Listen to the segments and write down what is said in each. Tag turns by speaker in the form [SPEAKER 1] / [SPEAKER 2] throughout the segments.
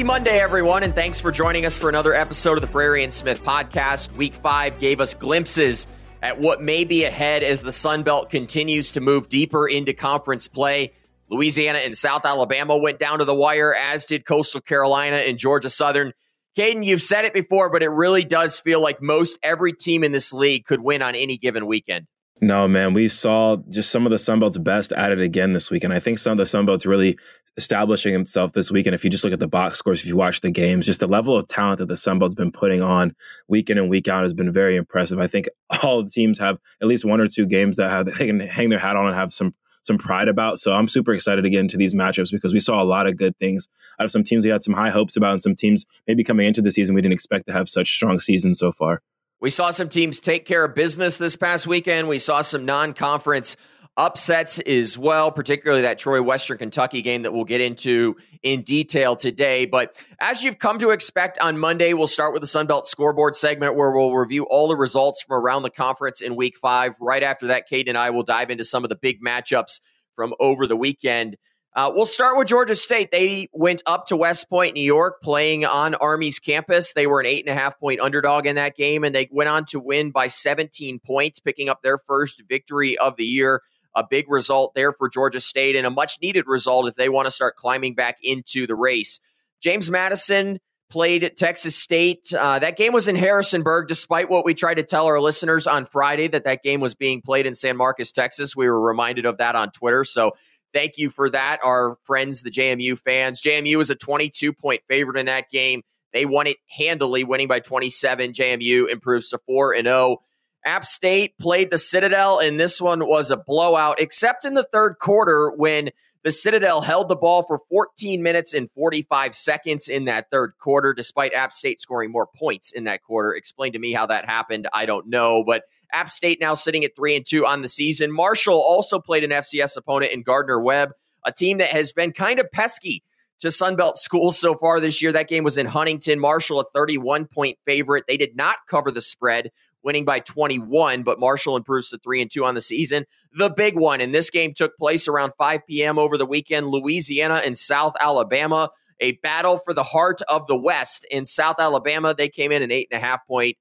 [SPEAKER 1] Happy Monday, everyone, and thanks for joining us for another episode of the Frary and Smith podcast. Week five gave us glimpses at what may be ahead as the Sun Belt continues to move deeper into conference play. Louisiana and South Alabama went down to the wire, as did Coastal Carolina and Georgia Southern. Kaiden, you've said it before, but it really does feel like most every team in this league could win on any given weekend.
[SPEAKER 2] No, man, we saw just some of the Sunbelt's best at it again this week. And I think some of the Sunbelt's really establishing himself this week. And if you just look at the box scores, if you watch the games, just the level of talent that the Sunbelt's been putting on week in and week out has been very impressive. I think all the teams have at least one or two games that have they can hang their hat on and have some some pride about. So I'm super excited to get into these matchups because we saw a lot of good things out of some teams we had some high hopes about and some teams maybe coming into the season we didn't expect to have such strong seasons so far.
[SPEAKER 1] We saw some teams take care of business this past weekend. We saw some non conference upsets as well, particularly that Troy Western Kentucky game that we'll get into in detail today. But as you've come to expect on Monday, we'll start with the Sunbelt scoreboard segment where we'll review all the results from around the conference in week five. Right after that, Kate and I will dive into some of the big matchups from over the weekend. Uh, we'll start with Georgia State. They went up to West Point, New York, playing on Army's campus. They were an eight and a half point underdog in that game, and they went on to win by 17 points, picking up their first victory of the year. A big result there for Georgia State, and a much needed result if they want to start climbing back into the race. James Madison played at Texas State. Uh, that game was in Harrisonburg, despite what we tried to tell our listeners on Friday that that game was being played in San Marcos, Texas. We were reminded of that on Twitter. So Thank you for that, our friends, the JMU fans. JMU was a 22 point favorite in that game. They won it handily, winning by 27. JMU improves to 4 and 0. App State played the Citadel, and this one was a blowout, except in the third quarter when the Citadel held the ball for 14 minutes and 45 seconds in that third quarter, despite App State scoring more points in that quarter. Explain to me how that happened. I don't know, but App State now sitting at three and two on the season. Marshall also played an FCS opponent in Gardner Webb, a team that has been kind of pesky to Sunbelt schools so far this year. That game was in Huntington. Marshall, a 31 point favorite. They did not cover the spread, winning by 21, but Marshall improves to 3 and 2 on the season. The big one, and this game took place around 5 p.m. over the weekend Louisiana and South Alabama, a battle for the heart of the West. In South Alabama, they came in an 8.5 point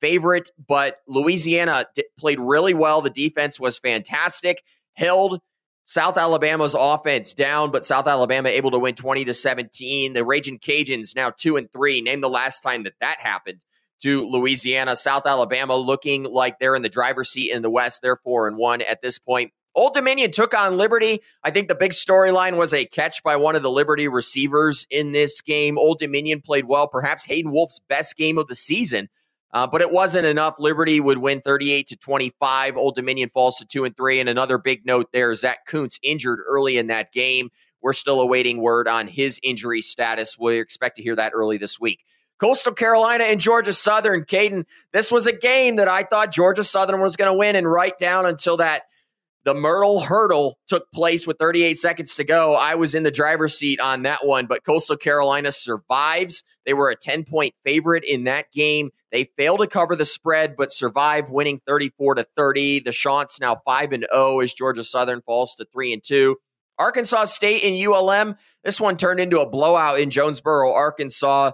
[SPEAKER 1] favorite, but Louisiana d- played really well. The defense was fantastic, held South Alabama's offense down, but South Alabama able to win 20 to 17. The Raging Cajuns now 2 and 3. Name the last time that that happened to Louisiana. South Alabama looking like they're in the driver's seat in the West. They're 4 and 1 at this point. Old Dominion took on Liberty. I think the big storyline was a catch by one of the Liberty receivers in this game. Old Dominion played well, perhaps Hayden Wolff's best game of the season uh, but it wasn't enough. Liberty would win 38 to 25. Old Dominion falls to two and three. And another big note there: Zach Kuntz injured early in that game. We're still awaiting word on his injury status. We expect to hear that early this week. Coastal Carolina and Georgia Southern. Kaiden, this was a game that I thought Georgia Southern was going to win, and right down until that the Myrtle hurdle took place with 38 seconds to go. I was in the driver's seat on that one, but Coastal Carolina survives. They were a 10 point favorite in that game. They failed to cover the spread, but survived, winning 34 to 30. The Chants now 5 and 0 as Georgia Southern falls to 3 and 2. Arkansas State and ULM. This one turned into a blowout in Jonesboro, Arkansas.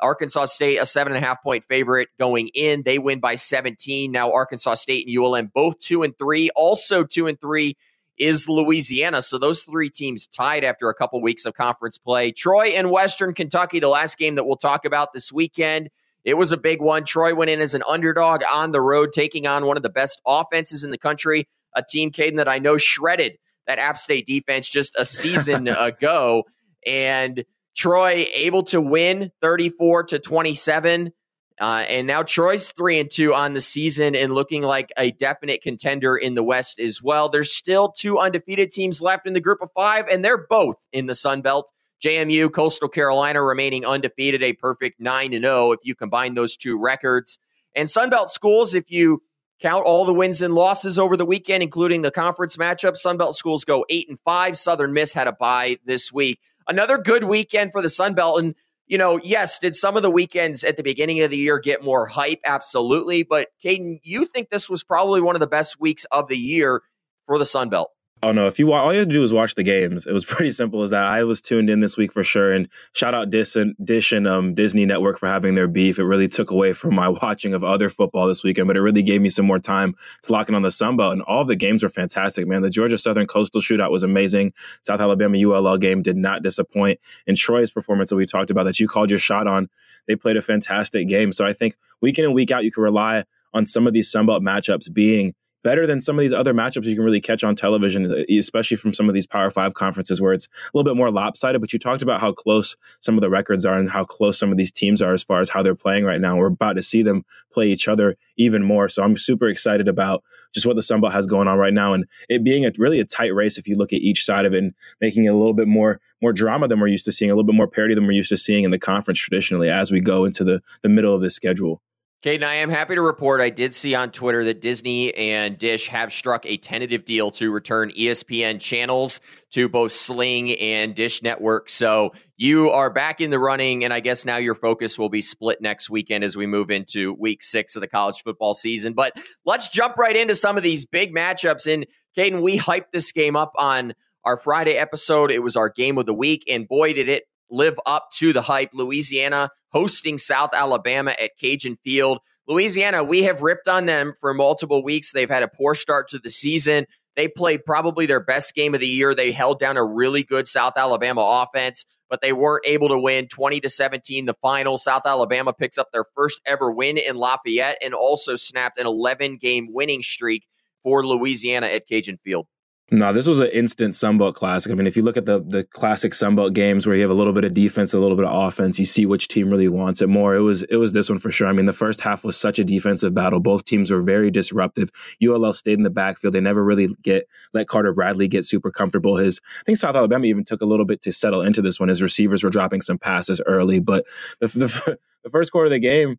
[SPEAKER 1] Arkansas State, a seven and a half point favorite going in. They win by 17. Now Arkansas State and ULM both two and three. Also two and three is Louisiana. So those three teams tied after a couple weeks of conference play. Troy and Western Kentucky, the last game that we'll talk about this weekend. It was a big one. Troy went in as an underdog on the road, taking on one of the best offenses in the country, a team, Kaiden, that I know shredded that App State defense just a season ago. And Troy able to win 34 to 27. Uh, and now Troy's three and two on the season and looking like a definite contender in the West as well. There's still two undefeated teams left in the group of five, and they're both in the Sun Belt. JMU, Coastal Carolina remaining undefeated, a perfect 9 and 0 if you combine those two records. And Sun Belt schools, if you count all the wins and losses over the weekend, including the conference matchup, Sun Belt schools go 8 and 5. Southern Miss had a bye this week. Another good weekend for the Sun Belt. And you know, yes, did some of the weekends at the beginning of the year get more hype? Absolutely. But Kaiden, you think this was probably one of the best weeks of the year for the Sun Belt?
[SPEAKER 2] Oh no! If you all you had to do was watch the games, it was pretty simple as that. I was tuned in this week for sure, and shout out Dish and, Dish and um, Disney Network for having their beef. It really took away from my watching of other football this weekend, but it really gave me some more time to lock in on the Sun Belt. And all the games were fantastic, man. The Georgia Southern Coastal Shootout was amazing. South Alabama ULL game did not disappoint, and Troy's performance that we talked about that you called your shot on, they played a fantastic game. So I think week in and week out, you can rely on some of these Sun Belt matchups being better than some of these other matchups you can really catch on television, especially from some of these Power Five conferences where it's a little bit more lopsided. But you talked about how close some of the records are and how close some of these teams are as far as how they're playing right now. We're about to see them play each other even more. So I'm super excited about just what the Sun Belt has going on right now and it being a really a tight race if you look at each side of it and making it a little bit more more drama than we're used to seeing, a little bit more parity than we're used to seeing in the conference traditionally as we go into the the middle of this schedule.
[SPEAKER 1] Kaiden, I am happy to report I did see on Twitter that Disney and Dish have struck a tentative deal to return ESPN channels to both Sling and Dish Network. So you are back in the running, and I guess now your focus will be split next weekend as we move into week six of the college football season. But let's jump right into some of these big matchups. And Kaiden, we hyped this game up on our Friday episode. It was our game of the week, and boy, did it live up to the hype. Louisiana hosting South Alabama at Cajun Field. Louisiana, we have ripped on them for multiple weeks. They've had a poor start to the season. They played probably their best game of the year. They held down a really good South Alabama offense, but they weren't able to win 20 to 17 the final. South Alabama picks up their first ever win in Lafayette and also snapped an 11 game winning streak for Louisiana at Cajun Field.
[SPEAKER 2] No, this was an instant Sunbelt classic. I mean, if you look at the the classic Sunbelt games where you have a little bit of defense, a little bit of offense, you see which team really wants it more. It was it was this one for sure. I mean, the first half was such a defensive battle. Both teams were very disruptive. ULL stayed in the backfield. They never really get let Carter Bradley get super comfortable. His I think South Alabama even took a little bit to settle into this one. His receivers were dropping some passes early, but the the, the first quarter of the game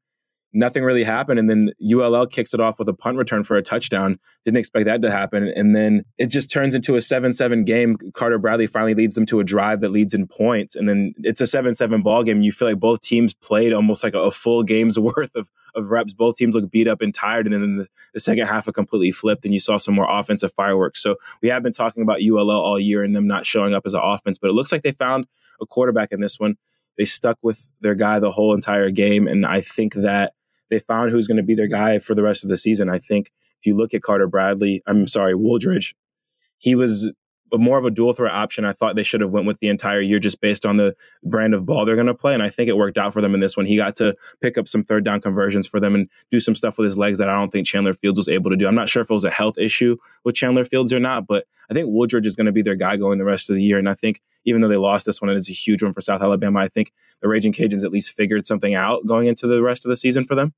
[SPEAKER 2] nothing really happened. And then ULL kicks it off with a punt return for a touchdown. Didn't expect that to happen. And then it just turns into a 7 7 game. Carter Bradley finally leads them to a drive that leads in points. And then it's a 7 7 ball game. You feel like both teams played almost like a, full game's worth of, of reps. Both teams look beat up and tired. And then the, the second half it completely flipped and you saw some more offensive fireworks. So we have been talking about ULL all year and them not showing up as an offense, but it looks like they found a quarterback in this one. They stuck with their guy the whole entire game. And I think that they found who's going to be their guy for the rest of the season. I think if you look at Carter Bradley, I'm sorry, Wooldridge, he was more of a dual threat option. I thought they should have went with the entire year just based on the brand of ball they're going to play, and I think it worked out for them in this one. He got to pick up some third down conversions for them and do some stuff with his legs that I don't think Chandler Fields was able to do. I'm not sure if it was a health issue with Chandler Fields or not, but I think Wooldridge is going to be their guy going the rest of the year. And I think even though they lost this one, it is a huge one for South Alabama. I think the Raging Cajuns at least figured something out going into the rest of the season for them.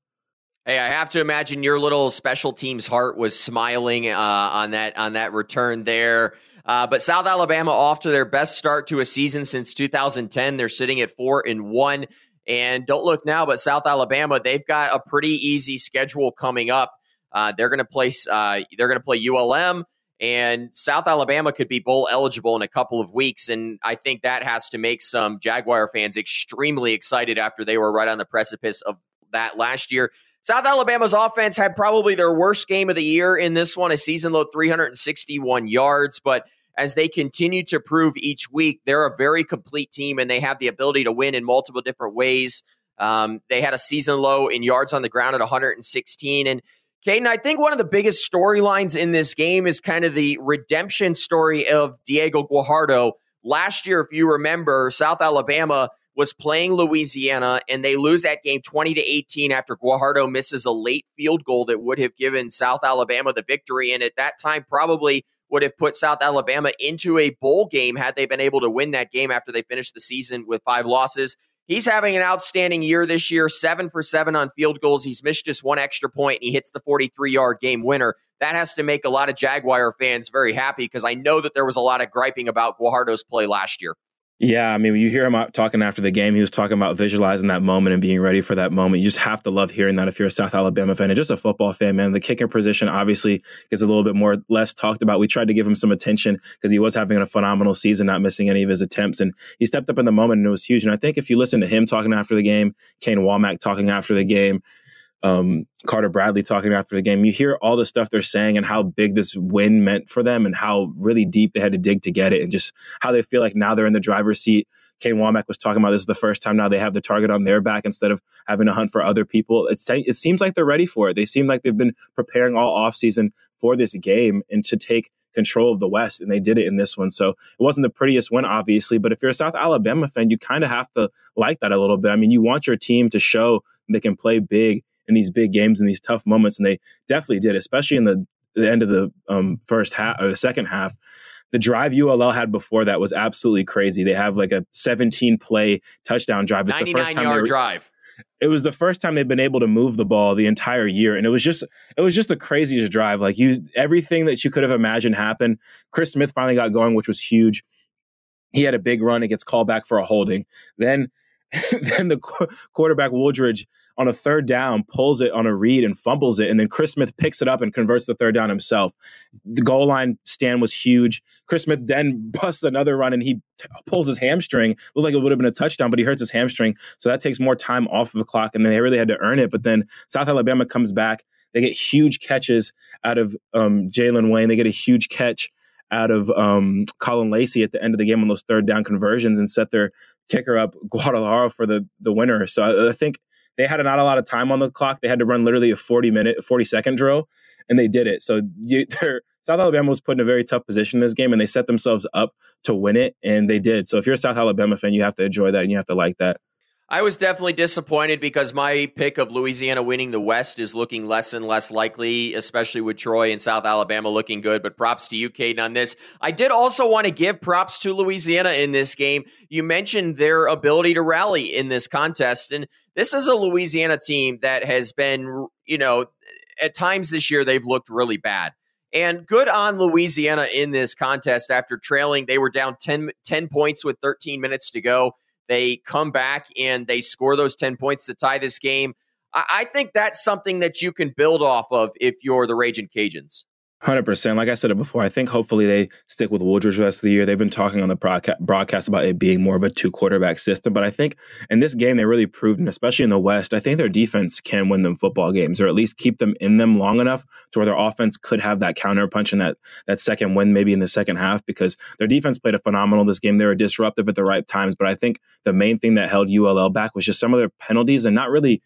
[SPEAKER 1] Hey, I have to imagine your little special teams heart was smiling uh, on that on that return there. Uh, but South Alabama off to their best start to a season since 2010. They're sitting at four and one. And don't look now, but South Alabama they've got a pretty easy schedule coming up. Uh, they're going to play uh, they're going to play ULM, and South Alabama could be bowl eligible in a couple of weeks. And I think that has to make some Jaguar fans extremely excited after they were right on the precipice of that last year. South Alabama's offense had probably their worst game of the year in this one, a season low 361 yards. But as they continue to prove each week, they're a very complete team and they have the ability to win in multiple different ways. Um, they had a season low in yards on the ground at 116. And Kaiden, I think one of the biggest storylines in this game is kind of the redemption story of Diego Guajardo. Last year, if you remember, South Alabama was playing Louisiana and they lose that game 20 to 18 after Guajardo misses a late field goal that would have given South Alabama the victory. And at that time, probably would have put South Alabama into a bowl game had they been able to win that game after they finished the season with five losses. He's having an outstanding year this year, seven for seven on field goals. He's missed just one extra point and he hits the 43 yard game winner. That has to make a lot of Jaguar fans very happy because I know that there was a lot of griping about Guajardo's play last year.
[SPEAKER 2] Yeah, I mean, when you hear him talking after the game. He was talking about visualizing that moment and being ready for that moment. You just have to love hearing that if you're a South Alabama fan and just a football fan, man. The kicker position obviously gets a little bit more less talked about. We tried to give him some attention because he was having a phenomenal season, not missing any of his attempts, and he stepped up in the moment and it was huge. And I think if you listen to him talking after the game, Kane Wommack talking after the game, um, Carter Bradley talking after the game. You hear all the stuff they're saying and how big this win meant for them and how really deep they had to dig to get it and just how they feel like now they're in the driver's seat. Kane Wommack was talking about this is the first time now they have the target on their back instead of having to hunt for other people. It's, it seems like they're ready for it. They seem like they've been preparing all offseason for this game and to take control of the West, and they did it in this one. So it wasn't the prettiest win, obviously, but if you're a South Alabama fan, you kind of have to like that a little bit. I mean, you want your team to show they can play big in these big games in these tough moments, and they definitely did, especially in the, the end of the um, first half or the second half. The drive ULL had before that was absolutely crazy. They have like a 17 play touchdown drive.
[SPEAKER 1] It's the first time yard were, drive
[SPEAKER 2] it was the first time they've been able to move the ball the entire year and it was just it was just the craziest drive like you everything that you could have imagined happened chris smith finally got going which was huge he had a big run it gets called back for a holding then then the qu- quarterback Wooldridge on a third down pulls it on a read and fumbles it, and then Chris Smith picks it up and converts the third down himself. The goal line stand was huge. Chris Smith then busts another run and he pulls his hamstring. Looked like it would have been a touchdown, but he hurts his hamstring, so that takes more time off of the clock, and then they really had to earn it. But then South Alabama comes back. They get huge catches out of um, Jalen Wayne. They get a huge catch out of um, Caullin Lacy at the end of the game on those third down conversions and set their kicker up Guadalajara for the the winner. So I, I, think they had not a lot of time on the clock. They had to run literally a 40 minute, 40 second drill, and they did it. So you, South Alabama was put in a very tough position in this game, and they set themselves up to win it, and they did. So if you're a South Alabama fan, you have to enjoy that and you have to like that.
[SPEAKER 1] I was definitely disappointed because my pick of Louisiana winning the West is looking less and less likely, especially with Troy and South Alabama looking good. But props to you, Kaiden, on this. I did also want to give props to Louisiana in this game. You mentioned their ability to rally in this contest. And this is a Louisiana team that has been, you know, at times this year they've looked really bad. And good on Louisiana in this contest after trailing. They were down 10, 10 points with 13 minutes to go. They come back and they score those 10 points to tie this game. I, I think that's something that you can build off of if you're the Raging Cajuns.
[SPEAKER 2] Hundred percent. Like I said it before, I think hopefully they stick with Wooldridge the rest of the year. They've been talking on the broadcast about it being more of a two quarterback system, but I think in this game they really proved, and especially in the West, I think their defense can win them football games, or at least keep them in them long enough to where their offense could have that counter punch and that that second win maybe in the second half because their defense played a phenomenal this game. They were disruptive at the right times, but I think the main thing that held ULL back was just some of their penalties and not really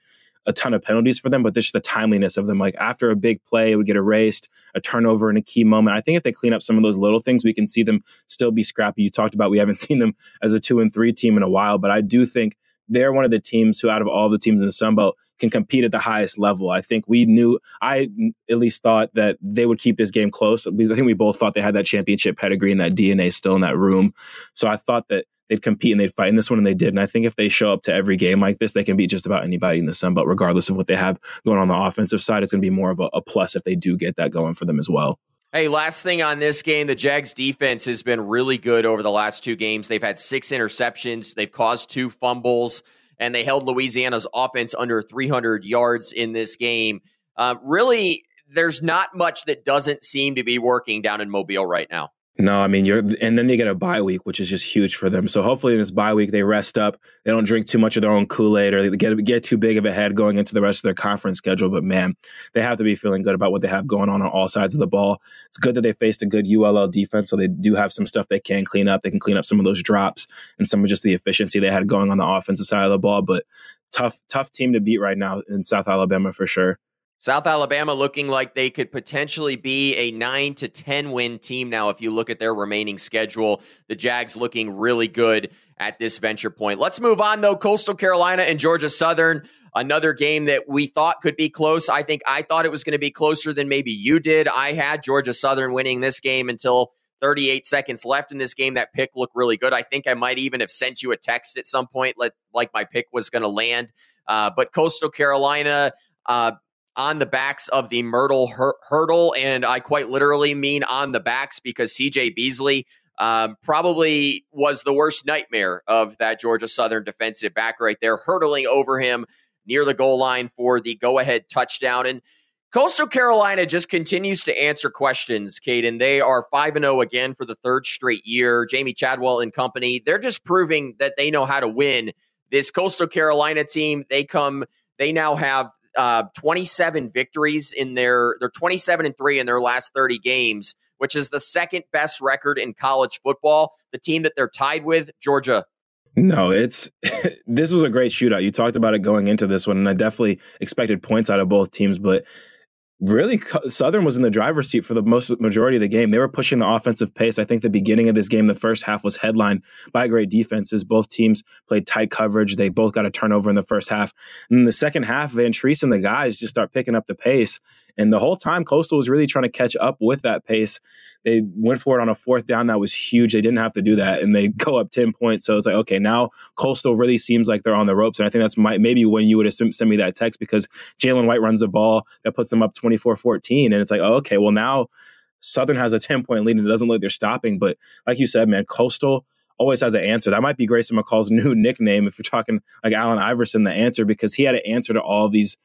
[SPEAKER 2] a ton of penalties for them, but just the timeliness of them. Like after a big play, it would get erased, a turnover in a key moment. I think if they clean up some of those little things, we can see them still be scrappy. You talked about we haven't seen them as a two and three team in a while, but I do think they're one of the teams who, out of all the teams in the Sun Belt, can compete at the highest level. I think we knew, I at least thought that they would keep this game close. I think we both thought they had that championship pedigree and that DNA still in that room. So I thought that they'd compete and they'd fight in this one, and they did. And I think if they show up to every game like this, they can beat just about anybody in the Sun Belt, regardless of what they have going on the offensive side. It's going to be more of a, a plus if they do get that going for them as well.
[SPEAKER 1] Hey, last thing on this game, the Jags defense has been really good over the last two games. They've had six interceptions, they've caused two fumbles, and they held Louisiana's offense under 300 yards in this game. Uh, really, there's not much that doesn't seem to be working down in Mobile right now.
[SPEAKER 2] No, I mean you're, and then they get a bye week, which is just huge for them. So hopefully in this bye week they rest up. They don't drink too much of their own Kool Aid or they get get too big of a head going into the rest of their conference schedule. But man, they have to be feeling good about what they have going on on all sides of the ball. It's good that they faced a good ULL defense, so they do have some stuff they can clean up. They can clean up some of those drops and some of just the efficiency they had going on the offensive side of the ball. But tough, tough team to beat right now in South Alabama for sure.
[SPEAKER 1] South Alabama looking like they could potentially be a 9 to 10 win team now if you look at their remaining schedule. The Jags looking really good at this venture point. Let's move on though. Coastal Carolina and Georgia Southern, another game that we thought could be close. I think I thought it was going to be closer than maybe you did. I had Georgia Southern winning this game until 38 seconds left in this game. That pick looked really good. I think I might even have sent you a text at some point, like my pick was going to land. Uh, but Coastal Carolina, uh, on the backs of the Myrtle hur- hurdle. And I quite literally mean on the backs because CJ Beasley um, probably was the worst nightmare of that Georgia Southern defensive back right there, hurtling over him near the goal line for the go ahead touchdown. And Coastal Carolina just continues to answer questions, Kaiden. They are 5 0 again for the third straight year. Jamey Chadwell and company, they're just proving that they know how to win. This Coastal Carolina team, they come, they now have uh, 27 victories in their they're 27 and 3 in their last 30 games, which is the second best record in college football. The team that they're tied with, Georgia.
[SPEAKER 2] No, it's this was a great shootout. You talked about it going into this one, and I definitely expected points out of both teams, but really Southern was in the driver's seat for the most majority of the game. They were pushing the offensive pace. I think the beginning of this game, the first half was headlined by great defenses. Both teams played tight coverage. They both got a turnover in the first half. And in the second half, Vantrease and the guys just start picking up the pace. And the whole time, Coastal was really trying to catch up with that pace. They went for it on a fourth down that was huge. They didn't have to do that, and they go up ten points. So it's like, okay, now Coastal really seems like they're on the ropes. And I think that's my, maybe when you would have sent me that text because Jalen White runs the ball that puts them up 24-14, and it's like, oh, okay, well now Southern has a ten point lead and it doesn't look like they're stopping. But like you said, man, Coastal always has an answer. That might be Grayson McCall's new nickname if you're talking like Allen Iverson, the answer, because he had an answer to all these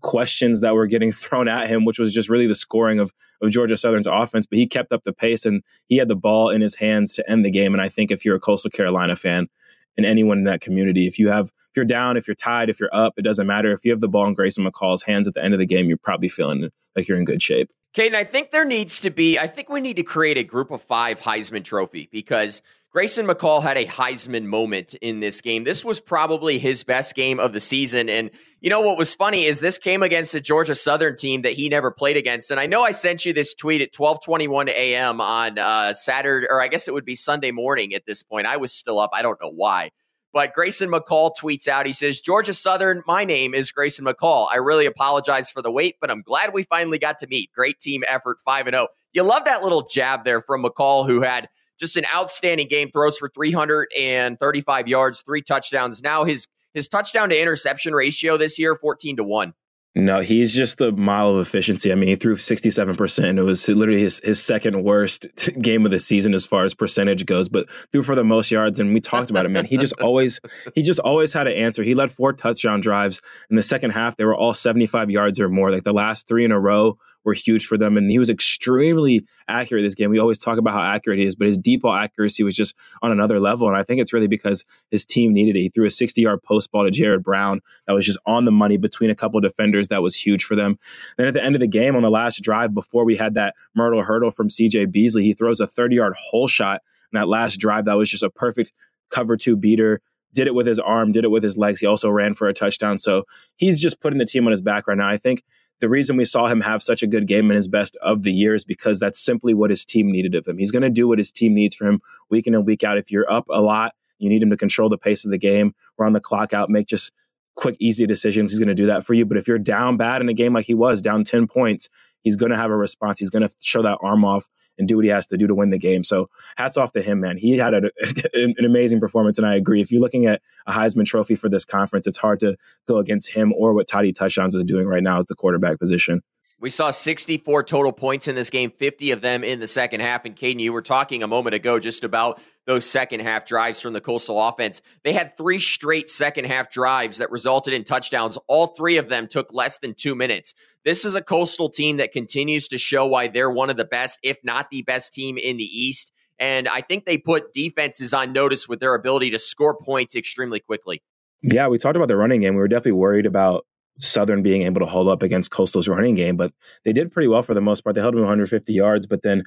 [SPEAKER 2] questions that were getting thrown at him, which was just really the scoring of, of Georgia Southern's offense. But he kept up the pace and he had the ball in his hands to end the game. And I think if you're a Coastal Carolina fan and anyone in that community, if you have if you're down, if you're tied, if you're up, it doesn't matter. If you have the ball in Grayson McCall's hands at the end of the game, you're probably feeling like you're in good shape.
[SPEAKER 1] Kaiden, I think there needs to be, I think we need to create a group of five Heisman trophy because Grayson McCall had a Heisman moment in this game. This was probably his best game of the season. And you know what was funny is this came against a Georgia Southern team that he never played against. And I know I sent you this tweet at 12:21 a.m. on uh, Saturday, or I guess it would be Sunday morning at this point. I was still up. I don't know why. But Grayson McCall tweets out, he says, Georgia Southern, my name is Grayson McCall. I really apologize for the wait, but I'm glad we finally got to meet. Great team effort, 5 and 0. You love that little jab there from McCall, who had just an outstanding game. Throws for 335 yards, three touchdowns. Now his his touchdown to interception ratio this year 14 to 1.
[SPEAKER 2] No, he's just the model of efficiency. I mean, he threw 67%. It was literally his, his second worst game of the season as far as percentage goes, but threw for the most yards. And we talked about it, man. He just always, he just always had an answer. He led four touchdown drives in the second half. They were all 75 yards or more. Like the last three in a row were huge for them. And he was extremely accurate this game. We always talk about how accurate he is, but his deep ball accuracy was just on another level. And I think it's really because his team needed it. He threw a 60 yard post ball to Jared Brown that was just on the money between a couple defenders. That was huge for them. Then at the end of the game, on the last drive before we had that Myrtle hurdle from CJ Beasley, he throws a 30 yard hole shot in that last drive. That was just a perfect cover two beater did it with his arm, did it with his legs. He also ran for a touchdown. So he's just putting the team on his back right now. I think the reason we saw him have such a good game in his best of the year is because that's simply what his team needed of him. He's going to do what his team needs from him week in and week out. If you're up a lot, you need him to control the pace of the game, run the clock out, make just quick, easy decisions. He's going to do that for you. But if you're down bad in a game like he was, down 10 points, he's going to have a response. He's going to show that arm off and do what he has to do to win the game. So hats off to him, man. He had a, an amazing performance. And I agree. If you're looking at a Heisman trophy for this conference, it's hard to go against him or what Toddy Touchdowns is doing right now as the quarterback position.
[SPEAKER 1] We saw 64 total points in this game, 50 of them in the second half. And Kaiden, you were talking a moment ago just about those second half drives from the Coastal offense. They had three straight second half drives that resulted in touchdowns. All three of them took less than two minutes. This is a Coastal team that continues to show why they're one of the best, if not the best team in the East. And I think they put defenses on notice with their ability to score points extremely quickly.
[SPEAKER 2] Yeah, we talked about the running game. We were definitely worried about Southern being able to hold up against Coastal's running game, but they did pretty well for the most part. They held them 150 yards, but then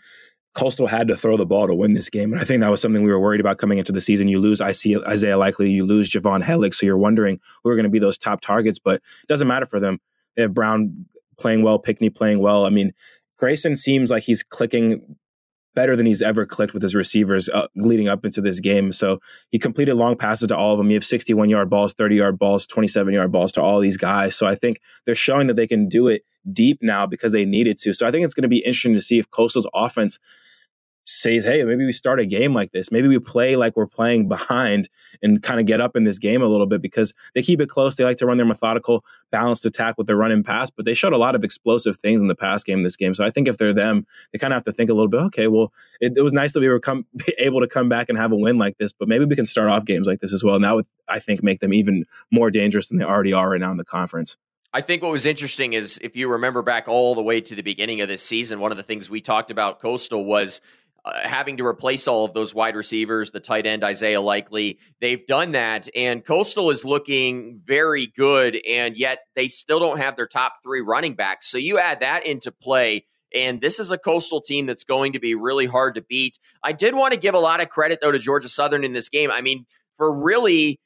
[SPEAKER 2] Coastal had to throw the ball to win this game. And I think that was something we were worried about coming into the season. You lose Isaiah Likely, you lose Javon Hellick, so you're wondering who are going to be those top targets, but it doesn't matter for them. They have Brown playing well, Pinckney playing well. I mean, Grayson seems like he's clicking better than he's ever clicked with his receivers uh, leading up into this game. So he completed long passes to all of them. You have 61 yard balls, 30 yard balls, 27 yard balls to all these guys. So I think they're showing that they can do it deep now because they needed to. So I think it's going to be interesting to see if Coastal's offense says, hey, maybe we start a game like this. Maybe we play like we're playing behind and kind of get up in this game a little bit because they keep it close. They like to run their methodical, balanced attack with their run and pass, but they showed a lot of explosive things in the pass game this game. So I think if they're them, they kind of have to think a little bit, okay, well, it, it was nice that we were come, able to come back and have a win like this, but maybe we can start off games like this as well. And that would, I think, make them even more dangerous than they already are right now in the conference.
[SPEAKER 1] I think what was interesting is if you remember back all the way to the beginning of this season, one of the things we talked about Coastal was uh, having to replace all of those wide receivers, the tight end Isaiah Likely. They've done that, and Coastal is looking very good, and yet they still don't have their top three running backs. So you add that into play. And this is a coastal team that's going to be really hard to beat. I did want to give a lot of credit, though, to Georgia Southern in this game. I mean, for really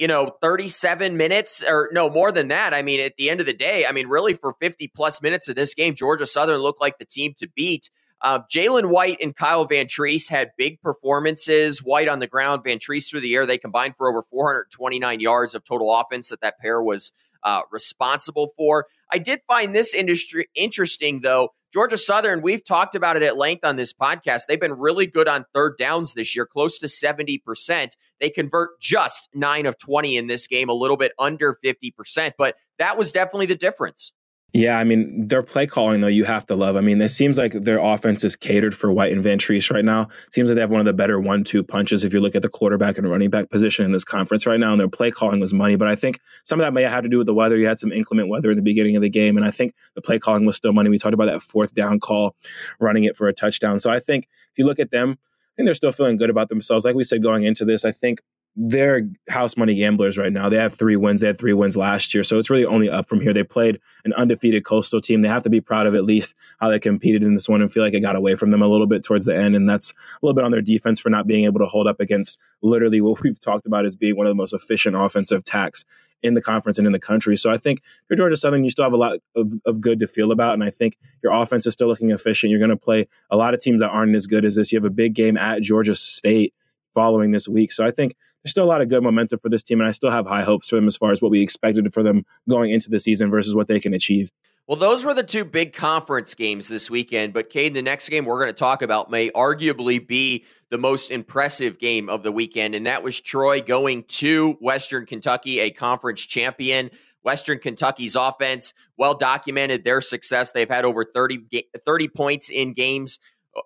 [SPEAKER 1] you know, 37 minutes or no more than that. I mean, at the end of the day, I mean, really for 50 plus minutes of this game, Georgia Southern looked like the team to beat. Uh, Jalen White and Kyle Vantrease had big performances. White on the ground, Vantrease through the air. They combined for over 429 yards of total offense that that pair was uh, responsible for. I did find this industry interesting, though. Georgia Southern, we've talked about it at length on this podcast. They've been really good on third downs this year, close to 70%. They convert just 9 of 20 in this game, a little bit under 50%, but that was definitely the difference.
[SPEAKER 2] Yeah, I mean, their play calling, though, you have to love. I mean, it seems like their offense is catered for White and Vantrease right now. Seems like they have one of the better one two punches if you look at the quarterback and running back position in this conference right now. And their play calling was money. But I think some of that may have to do with the weather. You had some inclement weather in the beginning of the game. And I think the play calling was still money. We talked about that fourth down call, running it for a touchdown. So I think if you look at them, I think they're still feeling good about themselves. Like we said going into this, I think they're house money gamblers right now. They have three wins. They had three wins last year. So it's really only up from here. They played an undefeated coastal team. They have to be proud of at least how they competed in this one and feel like it got away from them a little bit towards the end. And that's a little bit on their defense for not being able to hold up against literally what we've talked about as being one of the most efficient offensive attacks in the conference and in the country. So I think for Georgia Southern, you still have a lot of, of good to feel about. And I think your offense is still looking efficient. You're going to play a lot of teams that aren't as good as this. You have a big game at Georgia State following this week. So I think there's still a lot of good momentum for this team, and I still have high hopes for them as far as what we expected for them going into the season versus what they can achieve.
[SPEAKER 1] Well, those were the two big conference games this weekend. But, Cade, the next game we're going to talk about may arguably be the most impressive game of the weekend, and that was Troy going to Western Kentucky, a conference champion. Western Kentucky's offense, well documented their success. They've had over 30, 30 points in games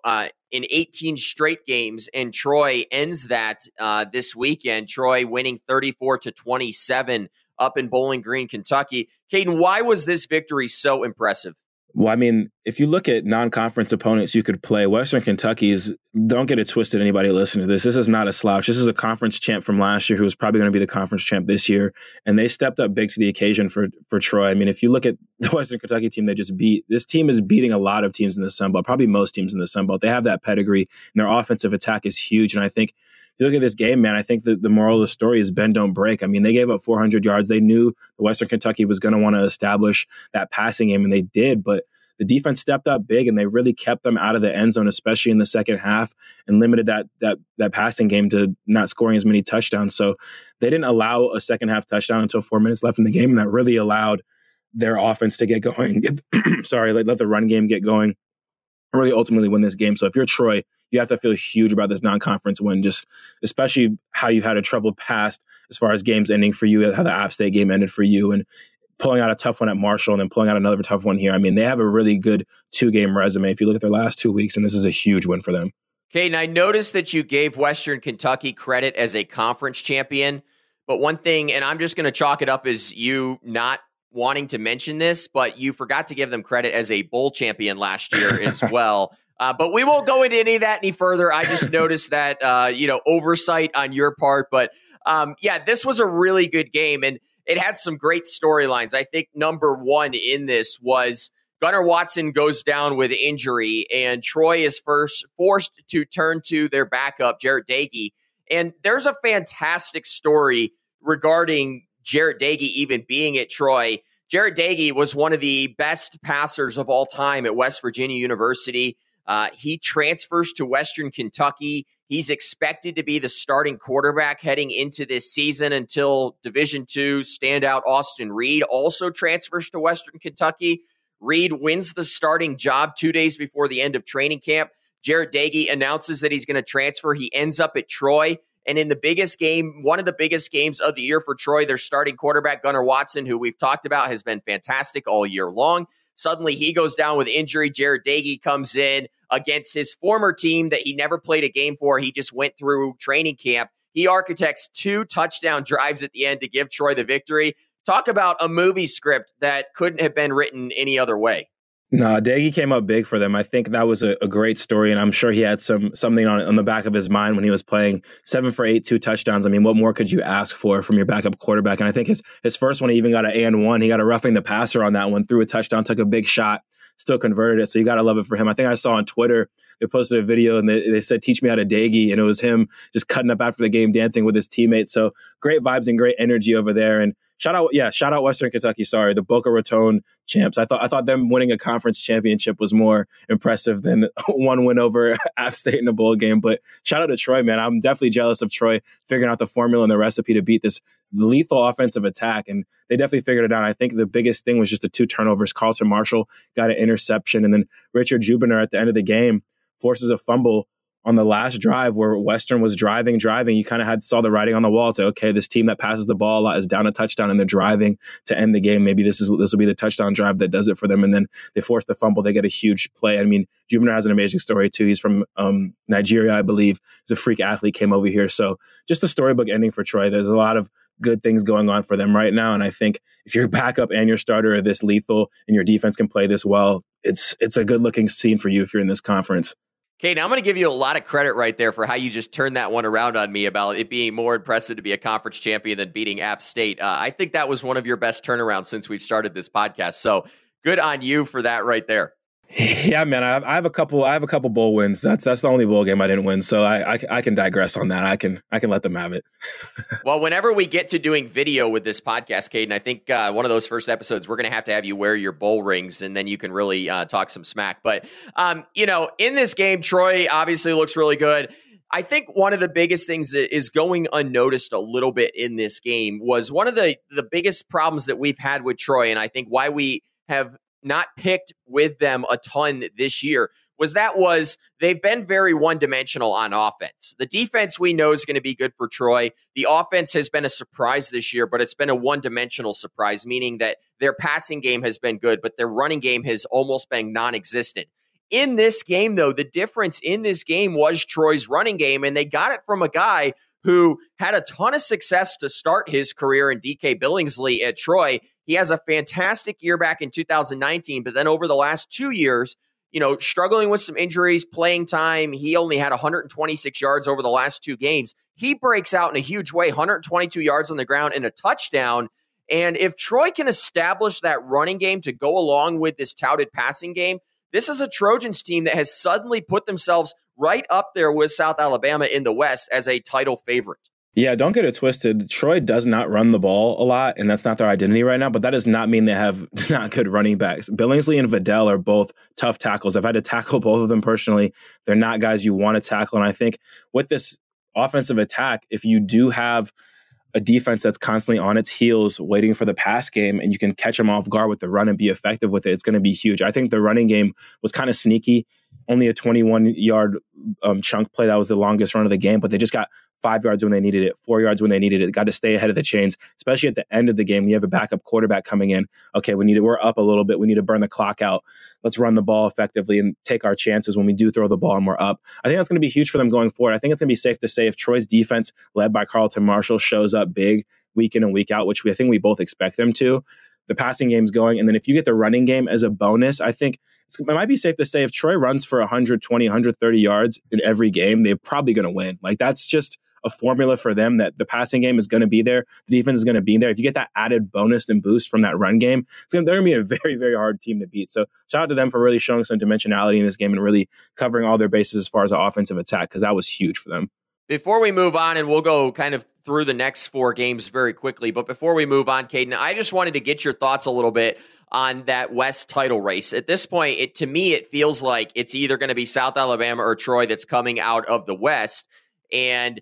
[SPEAKER 1] uh, in 18 straight games, and Troy ends that uh, this weekend. Troy winning 34 to 27 up in Bowling Green, Kentucky. Kaiden, why was this victory so impressive?
[SPEAKER 2] Well, I mean, if you look at non-conference opponents you could play, Western Kentucky's don't get it twisted. Anybody listening to this, this is not a slouch. This is a conference champ from last year who was probably going to be the conference champ this year, and they stepped up big to the occasion for for Troy. I mean, if you look at the Western Kentucky team they just beat, this team is beating a lot of teams in the Sun Belt, probably most teams in the Sun Belt. They have that pedigree, and their offensive attack is huge. And I think you look at this game, man, I think that the moral of the story is bend don't break. I mean, they gave up 400 yards. They knew Western Kentucky was going to want to establish that passing game, and they did, but the defense stepped up big and they really kept them out of the end zone, especially in the second half, and limited that that that passing game to not scoring as many touchdowns. So they didn't allow a second half touchdown until four minutes left in the game, and that really allowed their offense to get going. sorry, let, let the run game get going. Really, ultimately win this game. So if you're Troy, you have to feel huge about this non-conference win, just especially how you've had a troubled past as far as games ending for you, how the App State game ended for you, and pulling out a tough one at Marshall and then pulling out another tough one here. I mean, they have a really good two game resume if you look at their last two weeks, and this is a huge win for them.
[SPEAKER 1] Okay, and I noticed that you gave Western Kentucky credit as a conference champion. But one thing, and I'm just going to chalk it up as you not wanting to mention this, but you forgot to give them credit as a bowl champion last year as well. Uh, but we won't go into any of that any further. I just noticed that, uh, you know, oversight on your part. But um, yeah, this was a really good game. And it had some great storylines. I think number one in this was Gunnar Watson goes down with injury, and Troy is first forced to turn to their backup, Jarret Doege. And there's a fantastic story regarding Jarret Doege even being at Troy. Jarret Doege was one of the best passers of all time at West Virginia University. Uh, he transfers to Western Kentucky. He's expected to be the starting quarterback heading into this season until Division Two standout Austin Reed also transfers to Western Kentucky. Reed wins the starting job two days before the end of training camp. Jarret Doege announces that he's going to transfer. He ends up at Troy. And in the biggest game, one of the biggest games of the year for Troy, their starting quarterback, Gunnar Watson, who we've talked about, has been fantastic all year long. Suddenly he goes down with injury. Jarret Doege comes in against his former team that he never played a game for. He just went through training camp. He architects two touchdown drives at the end to give Troy the victory. Talk about a movie script that couldn't have been written any other way.
[SPEAKER 2] No, Doege came up big for them. I think that was a, a, great story, and I'm sure he had some something on on the back of his mind when he was playing seven for eight, two touchdowns. I mean, what more could you ask for from your backup quarterback? And I think his his first one, he even got an A and one. He got a roughing the passer on that one, threw a touchdown, took a big shot still converted it. So you got to love it for him. I think I saw on Twitter, they posted a video and they, they said, teach me how to Daggy," And it was him just cutting up after the game, dancing with his teammates. So great vibes and great energy over there. And Shout out, yeah, shout out Western Kentucky. Sorry, the Boca Raton champs. I thought I thought them winning a conference championship was more impressive than one win over App State in a bowl game. But shout out to Troy, man. I'm definitely jealous of Troy figuring out the formula and the recipe to beat this lethal offensive attack, and they definitely figured it out. I think the biggest thing was just the two turnovers. Carlton Martial got an interception, and then Richard Jibunor at the end of the game forces a fumble on the last drive where Western was driving, driving, you kind of had saw the writing on the wall to okay, this team that passes the ball a lot is down a touchdown and they're driving to end the game. Maybe this is this will be the touchdown drive that does it for them. And then they force the fumble, they get a huge play. I mean, Jibunor has an amazing story too. He's from um, Nigeria, I believe. He's a freak athlete, came over here. So just a storybook ending for Troy. There's a lot of good things going on for them right now. And I think if your backup and your starter are this lethal and your defense can play this well, it's it's a good looking scene for you if you're in this conference.
[SPEAKER 1] Okay, now I'm going to give you a lot of credit right there for how you just turned that one around on me about it being more impressive to be a conference champion than beating App State. Uh, I think that was one of your best turnarounds since we've started this podcast. So good on you for that right there.
[SPEAKER 2] Yeah, man, I have, I have, a couple. I have a couple bowl wins. That's that's the only bowl game I didn't win. So I, I, I can digress on that. I can I can let them have it.
[SPEAKER 1] well, whenever we get to doing video with this podcast, Kaiden, I think uh, one of those first episodes we're going to have to have you wear your bowl rings, and then you can really uh, talk some smack. But um, you know, in this game, Troy obviously looks really good. I think one of the biggest things that is going unnoticed a little bit in this game was one of the the biggest problems that we've had with Troy, and I think why we have not picked with them a ton this year was that was they've been very one dimensional on offense. The defense we know is going to be good for Troy. The offense has been a surprise this year, but it's been a one dimensional surprise, meaning that their passing game has been good, but their running game has almost been non existent. In this game, though, the difference in this game was Troy's running game, and they got it from a guy who had a ton of success to start his career in DK Billingsley at Troy. He has a fantastic year back in 2019, but then over the last two years, you know, struggling with some injuries, playing time, he only had 126 yards over the last two games. He breaks out in a huge way 122 yards on the ground and a touchdown. And if Troy can establish that running game to go along with this touted passing game, this is a Trojans team that has suddenly put themselves right up there with South Alabama in the West as a title favorite.
[SPEAKER 2] Yeah, don't get it twisted. Troy does not run the ball a lot, and that's not their identity right now, but that does not mean they have not good running backs. Billingsley and Vidal are both tough tackles. I've had to tackle both of them personally. They're not guys you want to tackle. And I think with this offensive attack, if you do have a defense that's constantly on its heels waiting for the pass game and you can catch them off guard with the run and be effective with it, it's going to be huge. I think the running game was kind of sneaky. Only a 21 yard um, chunk play. That was the longest run of the game, but they just got five yards when they needed it, four yards when they needed it. Got to stay ahead of the chains, especially at the end of the game. You have a backup quarterback coming in. Okay, we need it. We're up a little bit. We need to burn the clock out. Let's run the ball effectively and take our chances when we do throw the ball and we're up. I think that's going to be huge for them going forward. I think it's going to be safe to say if Troy's defense, led by Carlton Martial, shows up big week in and week out, which we, I think we both expect them to, the passing game's going. And then if you get the running game as a bonus, I think it might be safe to say if Troy runs for 120, 130 yards in every game, they're probably going to win. Like that's just a formula for them that the passing game is going to be there, the defense is going to be there. If you get that added bonus and boost from that run game, gonna, they're going to be a very, very hard team to beat. So shout out to them for really showing some dimensionality in this game and really covering all their bases as far as the offensive attack because that was huge for them.
[SPEAKER 1] Before we move on, and we'll go kind of through the next four games very quickly, but before we move on, Kaiden, I just wanted to get your thoughts a little bit on that West title race. At this point, it to me it feels like it's either going to be South Alabama or Troy that's coming out of the West. And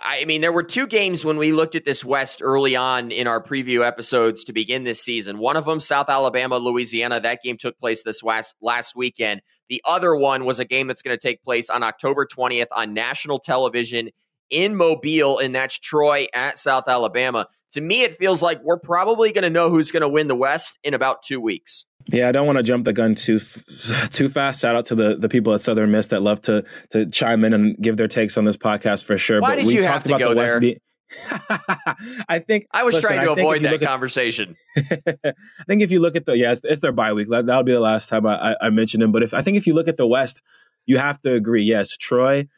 [SPEAKER 1] I mean, there were two games when we looked at this West early on in our preview episodes to begin this season. One of them, South Alabama, Louisiana. That game took place this last, last weekend. The other one was a game that's going to take place on October 20th on national television in Mobile, and that's Troy at South Alabama. To me, it feels like we're probably going to know who's going to win the West in about two weeks.
[SPEAKER 2] Yeah, I don't want to jump the gun too too fast. Shout out to the, the people at Southern Miss that love to to chime in and give their takes on this podcast for sure.
[SPEAKER 1] Why but did we you talked have to about go the West. Be-
[SPEAKER 2] I think
[SPEAKER 1] I was listen, trying to avoid that conversation.
[SPEAKER 2] I think if you look at the yeah, it's, it's their bye week. That, will be the last time I, I, mentioned him. But if I think if you look at the West, you have to agree. Yes, Troy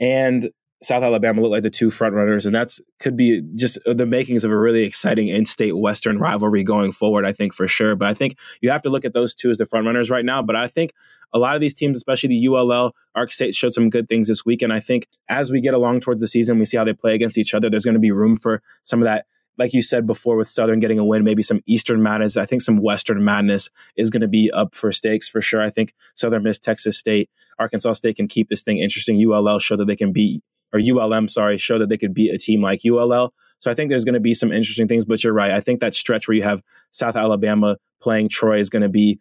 [SPEAKER 2] and South Alabama look like the two front runners, and that's could be just the makings of a really exciting in-state Western rivalry going forward. I think for sure, but I think you have to look at those two as the front runners right now. But I think a lot of these teams, especially the ULL, Ark State, showed some good things this week, and I think as we get along towards the season, we see how they play against each other. There's going to be room for some of that like you said before with Southern getting a win, maybe some Eastern madness. I think some Western madness is going to be up for stakes for sure. I think Southern Miss, Texas State, Arkansas State can keep this thing interesting. ULL show that they can beat or ULM, sorry, show that they could beat a team like ULL. So I think there's going to be some interesting things, but you're right. I think that stretch where you have South Alabama playing Troy is going to be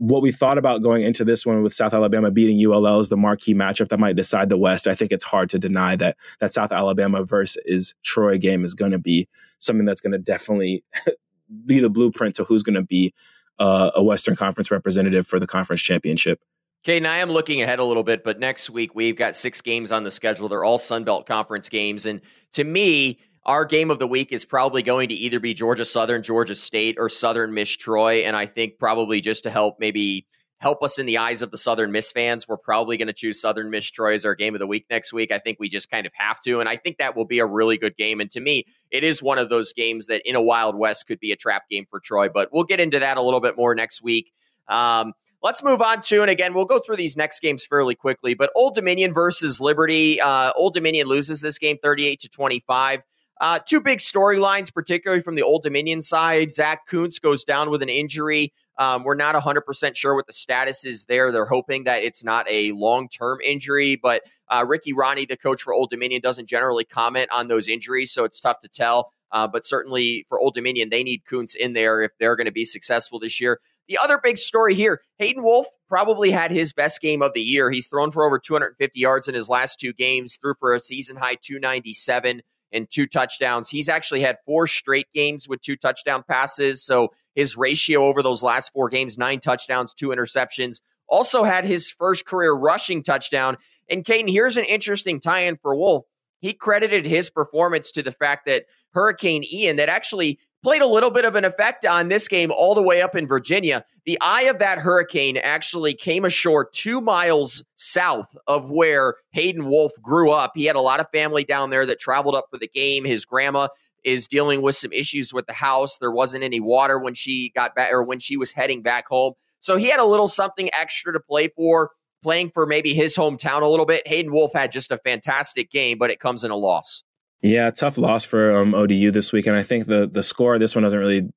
[SPEAKER 2] what we thought about going into this one with South Alabama beating ULL is the marquee matchup that might decide the West. I think it's hard to deny that that South Alabama versus Troy game is going to be something that's going to definitely be the blueprint to who's going to be uh, a Western Conference representative for the conference championship.
[SPEAKER 1] Okay, now I am looking ahead a little bit, but next week we've got six games on the schedule. They're all Sun Belt Conference games. And to me, our game of the week is probably going to either be Georgia Southern, Georgia State, or Southern Miss Troy. And I think probably just to help maybe help us in the eyes of the Southern Miss fans, we're probably going to choose Southern Miss Troy as our game of the week next week. I think we just kind of have to. And I think that will be a really good game. And to me, it is one of those games that in a Wild West could be a trap game for Troy. But we'll get into that a little bit more next week. Um, Let's move on to, and again, we'll go through these next games fairly quickly. But Old Dominion versus Liberty. Uh, Old Dominion loses this game 38 to 25. Uh, two big storylines, particularly from the Old Dominion side. Zach Kuntz goes down with an injury. Um, we're not 100% sure what the status is there. They're hoping that it's not a long term injury, but uh, Ricky Rahne, the coach for Old Dominion, doesn't generally comment on those injuries, so it's tough to tell. Uh, but certainly for Old Dominion, they need Kuntz in there if they're going to be successful this year. The other big story here Hayden Wolff probably had his best game of the year. He's thrown for over 250 yards in his last two games, threw for a season high 297 and two touchdowns. He's actually had four straight games with two touchdown passes. So his ratio over those last four games nine touchdowns, two interceptions. Also had his first career rushing touchdown. And Kaiden, here's an interesting tie in for Wolff. He credited his performance to the fact that Hurricane Ian, that actually played a little bit of an effect on this game all the way up in Virginia. The eye of that hurricane actually came ashore two miles south of where Hayden Wolff grew up. He had a lot of family down there that traveled up for the game. His grandma is dealing with some issues with the house. There wasn't any water when she got back or when she was heading back home. So he had a little something extra to play for, playing for maybe his hometown a little bit. Hayden Wolff had just a fantastic game, but it comes in a loss.
[SPEAKER 2] Yeah, tough loss for um, ODU this week, and I think the the score this one doesn't really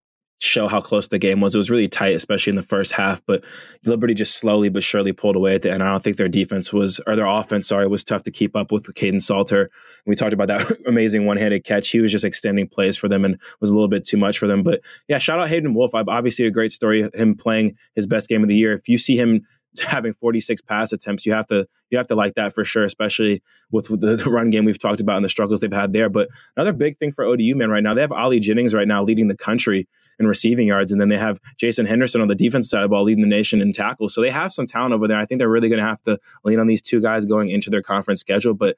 [SPEAKER 2] show how close the game was. It was really tight, especially in the first half. But Liberty just slowly but surely pulled away at the end. I don't think their defense was, or their offense, sorry, was tough to keep up with Kaidon Salter. We talked about that amazing one handed catch. He was just extending plays for them and was a little bit too much for them. But yeah, shout out Hayden Wolff. Obviously, a great story. Him playing his best game of the year. If you see him having 46 pass attempts. You have to you have to like that for sure, especially with, with the, the, run game we've talked about and the struggles they've had there. But another big thing for ODU man right now, they have Ali Jennings right now leading the country in receiving yards, and then they have Jason Henderson on the defense side of the ball leading the nation in tackles. So they have some talent over there. I think they're really going to have to lean on these two guys going into their conference schedule, but.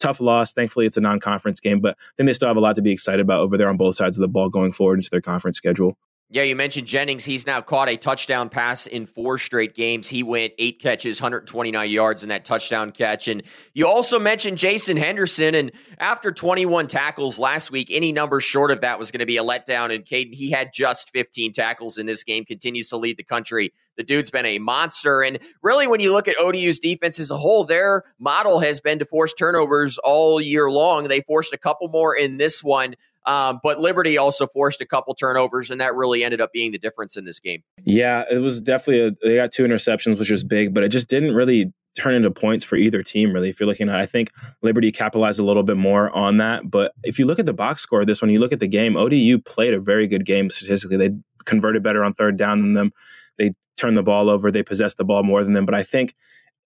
[SPEAKER 2] Tough loss. Thankfully, it's a non-conference game, but then they still have a lot to be excited about over there on both sides of the ball going forward into their conference schedule.
[SPEAKER 1] Yeah, you mentioned Jennings. He's now caught a touchdown pass in four straight games. He went eight catches, 129 yards in that touchdown catch. And you also mentioned Jason Henderson. And after 21 tackles last week, any number short of that was going to be a letdown. And Kaiden, he had just 15 tackles in this game, continues to lead the country. The dude's been a monster. And really, when you look at ODU's defense as a whole, their model has been to force turnovers all year long. They forced a couple more in this one. Um, but Liberty also forced a couple turnovers, and that really ended up being the difference in this game.
[SPEAKER 2] Yeah, it was definitely a, they got two interceptions, which was big, but it just didn't really turn into points for either team. Really, if you're looking at, I think Liberty capitalized a little bit more on that. But if you look at the box score, this one, you look at the game, ODU played a very good game statistically. They converted better on third down than them. They turned the ball over. They possessed the ball more than them. But I think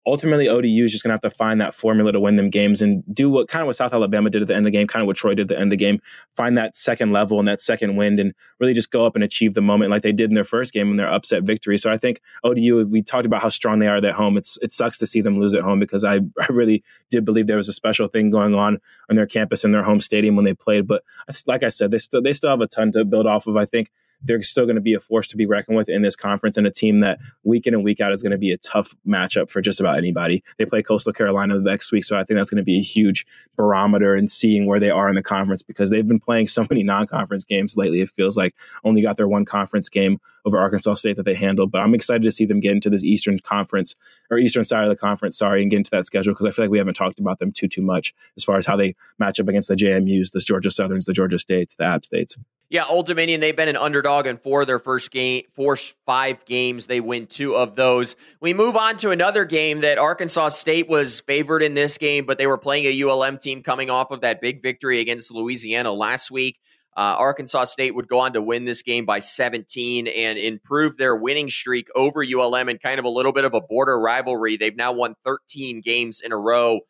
[SPEAKER 2] ultimately ODU is just going to have to find that formula to win them games and do what kind of what South Alabama did at the end of the game, kind of what Troy did at the end of the game, find that second level and that second wind and really just go up and achieve the moment like they did in their first game in their upset victory. So I think ODU, we talked about how strong they are at home. It's it sucks to see them lose at home because I, I really did believe there was a special thing going on on their campus in their home stadium when they played. But like I said, they still they still have a ton to build off of. I think they're still going to be a force to be reckoned with in this conference and a team that week in and week out is going to be a tough matchup for just about anybody. They play Coastal Carolina the next week, so I think that's going to be a huge barometer in seeing where they are in the conference because they've been playing so many non-conference games lately. It feels like only got their one conference game over Arkansas State that they handled, but I'm excited to see them get into this Eastern Conference or Eastern side of the conference, sorry, and get into that schedule because I feel like we haven't talked about them too too much as far as how they match up against the JMU's, the Georgia Southerns, the Georgia States, the App States.
[SPEAKER 1] Yeah, Old Dominion, they've been an underdog in four of their first game, four, five games. They win two of those. We move on to another game that Arkansas State was favored in this game, but they were playing a ULM team coming off of that big victory against Louisiana last week. Uh, Arkansas State would go on to win this game by 17 and improve their winning streak over ULM in kind of a little bit of a border rivalry. They've now won 13 games in a row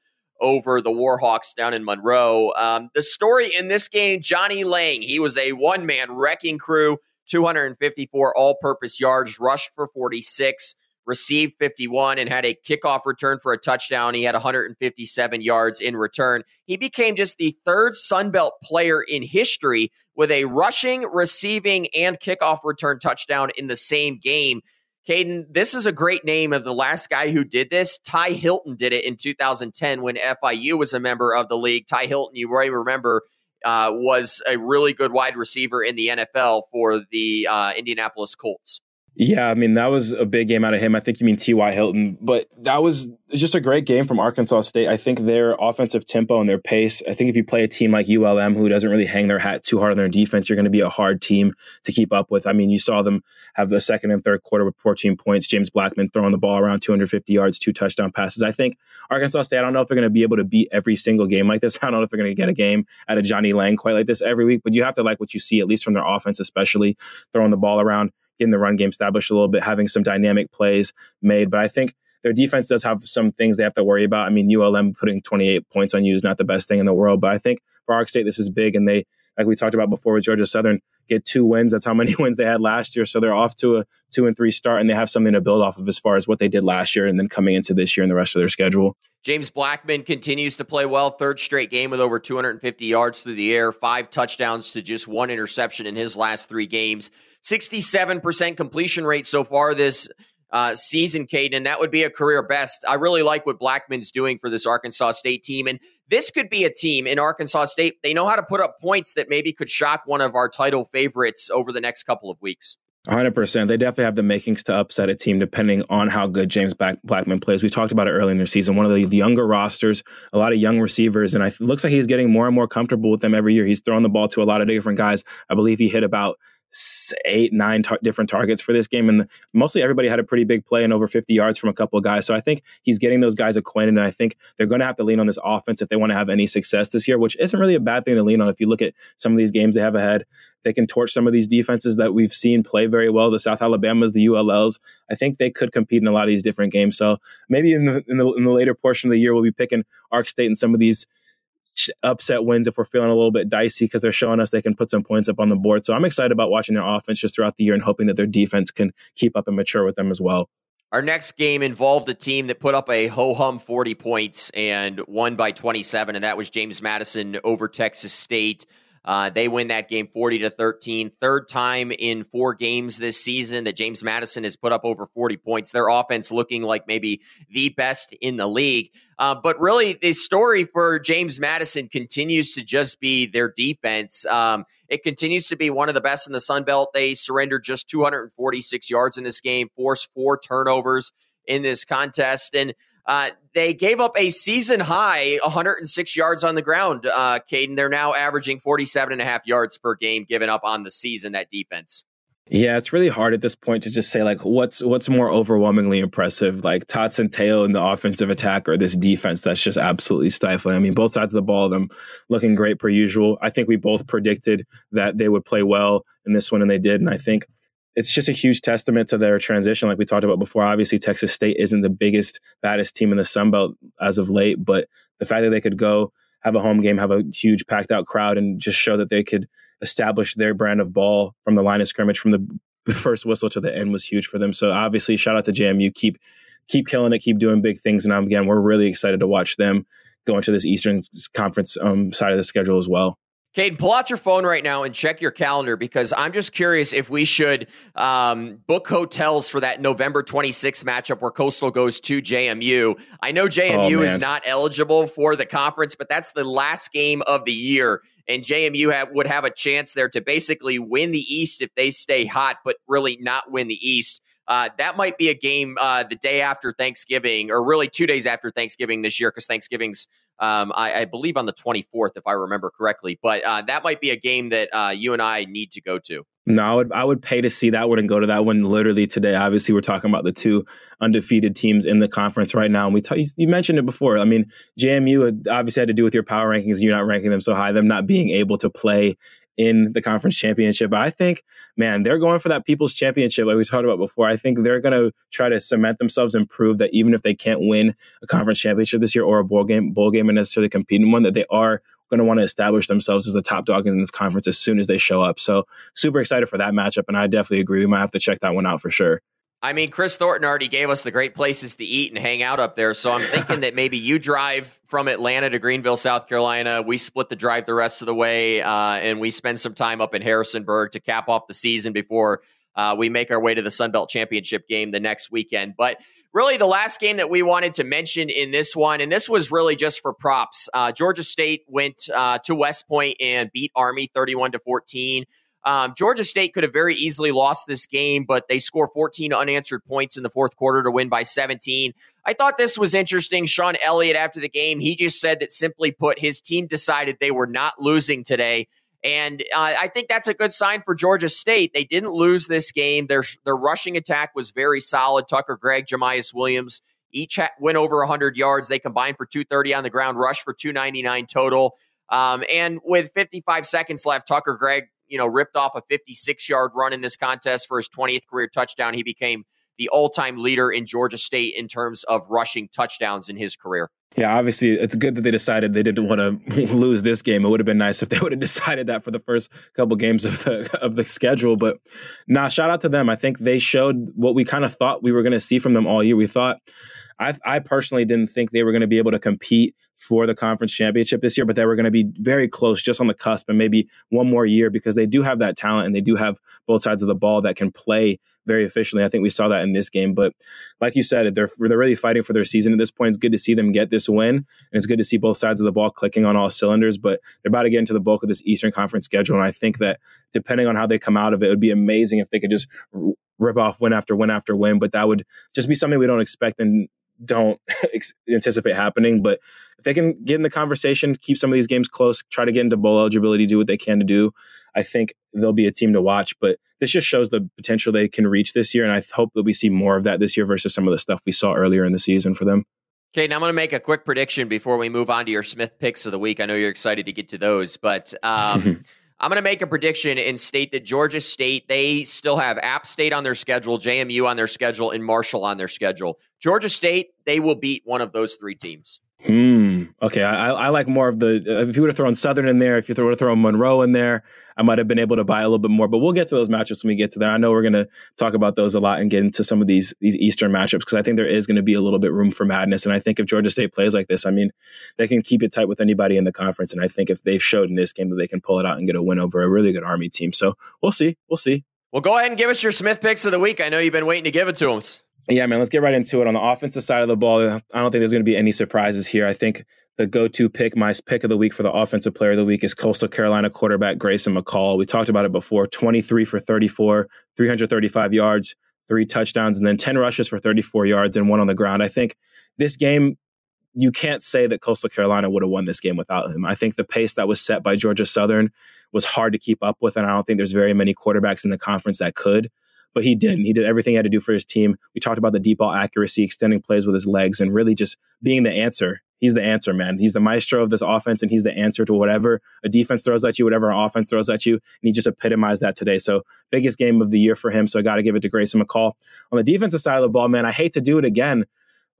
[SPEAKER 1] over the Warhawks down in Monroe. Um, the story in this game, Johnnie Lang, he was a one man wrecking crew, 254 all purpose yards, rushed for 46, received 51, and had a kickoff return for a touchdown. He had 157 yards in return. He became just the third Sunbelt player in history with a rushing, receiving, and kickoff return touchdown in the same game. Kaiden, this is a great name of the last guy who did this. Ty Hilton did it in 2010 when FIU was a member of the league. Ty Hilton, you may remember, uh, was a really good wide receiver in the NFL for the uh, Indianapolis Colts.
[SPEAKER 2] Yeah, I mean that was a big game out of him. I think you mean T.Y. Hilton, but that was just a great game from Arkansas State. I think their offensive tempo and their pace. I think if you play a team like ULM who doesn't really hang their hat too hard on their defense, you're going to be a hard team to keep up with. I mean, you saw them have the second and third quarter with 14 points. James Blackman throwing the ball around 250 yards, two touchdown passes. I think Arkansas State. I don't know if they're going to be able to beat every single game like this. I don't know if they're going to get a game out of Johnnie Lang quite like this every week, but you have to like what you see at least from their offense, especially throwing the ball around getting the run game established a little bit, having some dynamic plays made. But I think their defense does have some things they have to worry about. I mean, ULM putting 28 points on you is not the best thing in the world, but I think for Ark State, this is big. And they, like we talked about before with Georgia Southern, get two wins. That's how many wins they had last year. So they're off to a two and three start, and they have something to build off of as far as what they did last year and then coming into this year and the rest of their schedule.
[SPEAKER 1] James Blackman continues to play well. Third straight game with over 250 yards through the air, five touchdowns to just one interception in his last three games. 67% completion rate so far this uh, season, Kaiden, and that would be a career best. I really like what Blackman's doing for this Arkansas State team. And this could be a team in Arkansas State. They know how to put up points that maybe could shock one of our title favorites over the next couple of weeks.
[SPEAKER 2] 100%. They definitely have the makings to upset a team depending on how good James Blackman plays. We talked about it earlier in the season. One of the younger rosters, a lot of young receivers, and it looks like he's getting more and more comfortable with them every year. He's throwing the ball to a lot of different guys. I believe he hit about eight, nine tar- different targets for this game. And the, mostly everybody had a pretty big play and over 50 yards from a couple of guys. So I think he's getting those guys acquainted. And I think they're going to have to lean on this offense if they want to have any success this year, which isn't really a bad thing to lean on. If you look at some of these games they have ahead, they can torch some of these defenses that we've seen play very well. The South Alabamas, the ULLs. I think they could compete in a lot of these different games. So maybe in the, in the, in the later portion of the year, we'll be picking Ark State and some of these upset wins if we're feeling a little bit dicey because they're showing us they can put some points up on the board. So I'm excited about watching their offense just throughout the year and hoping that their defense can keep up and mature with them as well.
[SPEAKER 1] Our next game involved a team that put up a ho hum 40 points and won by 27, and that was James Madison over Texas State. Uh, they win that game 40 to 13. Third time in four games this season that James Madison has put up over 40 points. Their offense looking like maybe the best in the league. Uh, but really, the story for James Madison continues to just be their defense. Um, it continues to be one of the best in the Sun Belt. They surrendered just 246 yards in this game, forced four turnovers in this contest. And uh, they gave up a season high 106 yards on the ground, uh, Kaiden. They're now averaging 47 and a half yards per game given up on the season, that defense.
[SPEAKER 2] Yeah, it's really hard at this point to just say like what's what's more overwhelmingly impressive, like Tots and Centeio in the offensive attack or this defense that's just absolutely stifling. I mean, both sides of the ball, them looking great per usual. I think we both predicted that they would play well in this one, and they did. And I think it's just a huge testament to their transition, like we talked about before. Obviously, Texas State isn't the biggest, baddest team in the Sun Belt as of late, but the fact that they could go have a home game, have a huge packed out crowd, and just show that they could establish their brand of ball from the line of scrimmage from the first whistle to the end was huge for them. So obviously, shout out to JMU. Keep keep killing it, keep doing big things, and again, we're really excited to watch them go into this Eastern Conference um, side of the schedule as well.
[SPEAKER 1] Kaiden, pull out your phone right now and check your calendar because I'm just curious if we should um, book hotels for that November 26th matchup where Coastal goes to JMU. I know JMU oh, is not eligible for the conference, but that's the last game of the year. And JMU have, would have a chance there to basically win the East if they stay hot, but really not win the East. Uh, that might be a game uh, the day after Thanksgiving, or really two days after Thanksgiving this year, because Thanksgiving's um, I, I, believe on the 24th, if I remember correctly. But uh, that might be a game that uh, you and I need to go to.
[SPEAKER 2] No, I would I would pay to see that one and go to that one literally today. Obviously, we're talking about the two undefeated teams in the conference right now, and we t- you mentioned it before. I mean, JMU obviously had to do with your power rankings. You're not ranking them so high, them not being able to play in the conference championship. But I think, man, they're going for that people's championship, like we talked about before. I think they're going to try to cement themselves and prove that even if they can't win a conference championship this year or a bowl game, bowl game and necessarily compete in one, that they are going to want to establish themselves as the top dog in this conference as soon as they show up. So super excited for that matchup, and I definitely agree. We might have to check that one out for sure.
[SPEAKER 1] I mean, Chris Thornton already gave us the great places to eat and hang out up there. So I'm thinking that maybe you drive from Atlanta to Greenville, South Carolina. We split the drive the rest of the way, uh, and we spend some time up in Harrisonburg to cap off the season before uh, we make our way to the Sun Belt Championship game the next weekend. But really, the last game that we wanted to mention in this one, and this was really just for props. Uh, Georgia State went uh, to West Point and beat Army 31 to 14. Um, Georgia State could have very easily lost this game, but they score 14 unanswered points in the fourth quarter to win by 17. I thought this was interesting. Shawn Elliott, after the game, he just said that simply put, his team decided they were not losing today. And uh, I think that's a good sign for Georgia State. They didn't lose this game. Their, their rushing attack was very solid. Tucker Gregg, Jamyest Williams, each went over 100 yards. They combined for 230 on the ground, rushed for 299 total. Um, and with 55 seconds left, Tucker Gregg you know, ripped off a 56 yard run in this contest for his 20th career touchdown. He became the all time leader in Georgia State in terms of rushing touchdowns in his career.
[SPEAKER 2] Yeah, obviously, it's good that they decided they didn't want to lose this game. It would have been nice if they would have decided that for the first couple games of the of the schedule. But nah, shout out to them. I think they showed what we kind of thought we were going to see from them all year. We thought I, I personally didn't think they were going to be able to compete for the conference championship this year, but they were going to be very close, just on the cusp, and maybe one more year because they do have that talent and they do have both sides of the ball that can play very efficiently. I think we saw that in this game. But like you said, they're they're really fighting for their season at this point. It's good to see them get this win, and it's good to see both sides of the ball clicking on all cylinders. But they're about to get into the bulk of this Eastern Conference schedule, and I think that depending on how they come out of it, it would be amazing if they could just rip off win after win after win. But that would just be something we don't expect and don't anticipate happening. But if they can get in the conversation, keep some of these games close, try to get into bowl eligibility, do what they can to do, I think they'll be a team to watch. But this just shows the potential they can reach this year. And I hope that we see more of that this year versus some of the stuff we saw earlier in the season for them.
[SPEAKER 1] Okay, now I'm going to make a quick prediction before we move on to your Smith picks of the week. I know you're excited to get to those, but um, I'm going to make a prediction and state that Georgia State, they still have App State on their schedule, JMU on their schedule, and Marshall on their schedule. Georgia State, they will beat one of those three teams.
[SPEAKER 2] Hmm. Okay. I, I like more of the. If you would have thrown Southern in there, if you would have thrown Monroe in there, I might have been able to buy a little bit more. But we'll get to those matchups when we get to there. I know we're going to talk about those a lot and get into some of these these Eastern matchups because I think there is going to be a little bit room for madness. And I think if Georgia State plays like this, I mean, they can keep it tight with anybody in the conference. And I think if they've showed in this game that they can pull it out and get a win over a really good Army team, so we'll see. We'll see.
[SPEAKER 1] Well, go ahead and give us your Smith picks of the week. I know you've been waiting to give it to us.
[SPEAKER 2] Yeah, man, let's get right into it. On the offensive side of the ball, I don't think there's going to be any surprises here. I think the go-to pick, my pick of the week for the offensive player of the week is Coastal Carolina quarterback Grayson McCall. We talked about it before, 23 for 34, 335 yards, three touchdowns, and then 10 rushes for 34 yards and one on the ground. I think this game, you can't say that Coastal Carolina would have won this game without him. I think the pace that was set by Georgia Southern was hard to keep up with, and I don't think there's very many quarterbacks in the conference that could but he didn't. He did everything he had to do for his team. We talked about the deep ball accuracy, extending plays with his legs, and really just being the answer he's the answer, man. He's the maestro of this offense, and he's the answer to whatever a defense throws at you, whatever an offense throws at you. And he just epitomized that today. So biggest game of the year for him. So I got to give it to Grayson McCall. On the defensive side of the ball, man, I hate to do it again,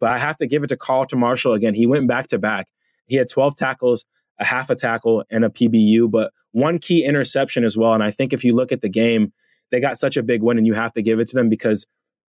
[SPEAKER 2] but I have to give it to Carlton Martial again. He went back to back. He had 12 tackles, a half a tackle, and a PBU, but one key interception as well. And I think if you look at the game, they got such a big win, and you have to give it to them because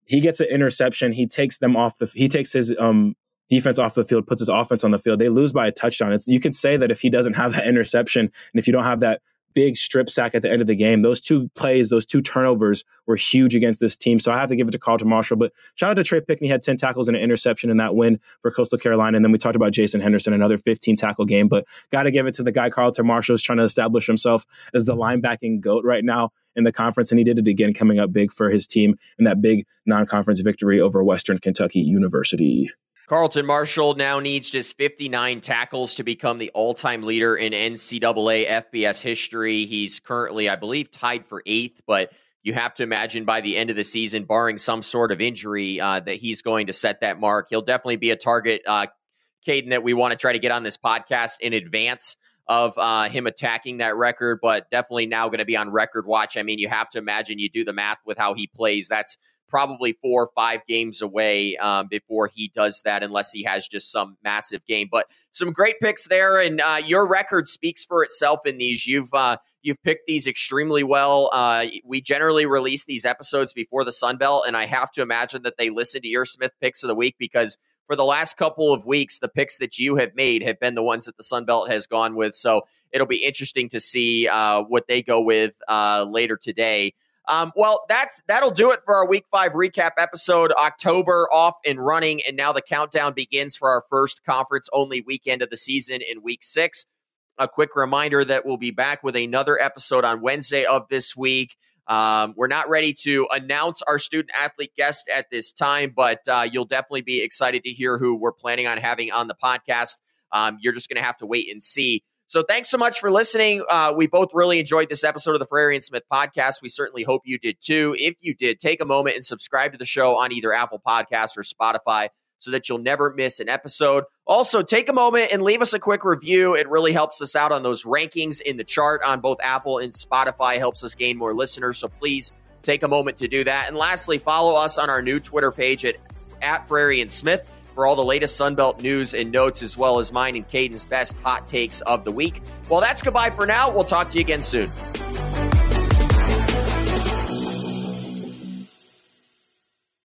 [SPEAKER 2] he gets an interception. He takes them off the. He takes his um defense off the field, puts his offense on the field. They lose by a touchdown. It's, you could say that if he doesn't have that interception and if you don't have that big strip sack at the end of the game, those two plays, those two turnovers were huge against this team. So I have to give it to Carlton Martial. But shout out to Trey Pinckney, had 10 tackles and an interception in that win for Coastal Carolina. And then we talked about Jason Henderson, another 15 tackle game. But got to give it to the guy, Carlton Martial, is trying to establish himself as the linebacking GOAT right now in the conference. And he did it again, coming up big for his team in that big non conference victory over Western Kentucky University.
[SPEAKER 1] Carlton Martial now needs just 59 tackles to become the all time leader in NCAA FBS history. He's currently, I believe, tied for eighth, but you have to imagine by the end of the season, barring some sort of injury, uh, that he's going to set that mark. He'll definitely be a target, uh, Kaiden, that we want to try to get on this podcast in advance of uh, him attacking that record, but definitely now going to be on record watch. I mean, you have to imagine you do the math with how he plays. That's probably four or five games away um, before he does that, unless he has just some massive game. But some great picks there, and uh, your record speaks for itself in these. You've uh, you've picked these extremely well. Uh, we generally release these episodes before the Sun Belt, and I have to imagine that they listen to your Smith picks of the week because for the last couple of weeks, the picks that you have made have been the ones that the Sun Belt has gone with. So it'll be interesting to see uh, what they go with uh, later today. Um, well, that's that'll do it for our Week Five recap episode. October off and running, and now the countdown begins for our first conference-only weekend of the season in Week Six. A quick reminder that we'll be back with another episode on Wednesday of this week. Um, we're not ready to announce our student athlete guest at this time, but uh, you'll definitely be excited to hear who we're planning on having on the podcast. Um, you're just going to have to wait and see. So thanks so much for listening. Uh, we both really enjoyed this episode of the Frary and Smith podcast. We certainly hope you did too. If you did, take a moment and subscribe to the show on either Apple Podcasts or Spotify so that you'll never miss an episode. Also, take a moment and leave us a quick review. It really helps us out on those rankings in the chart on both Apple and Spotify, helps us gain more listeners. So please take a moment to do that. And lastly, follow us on our new Twitter page at, at and Smith for all the latest Sunbelt news and notes, as well as mine and Kaiden's best hot takes of the week. Well, that's goodbye for now. We'll talk to you again soon.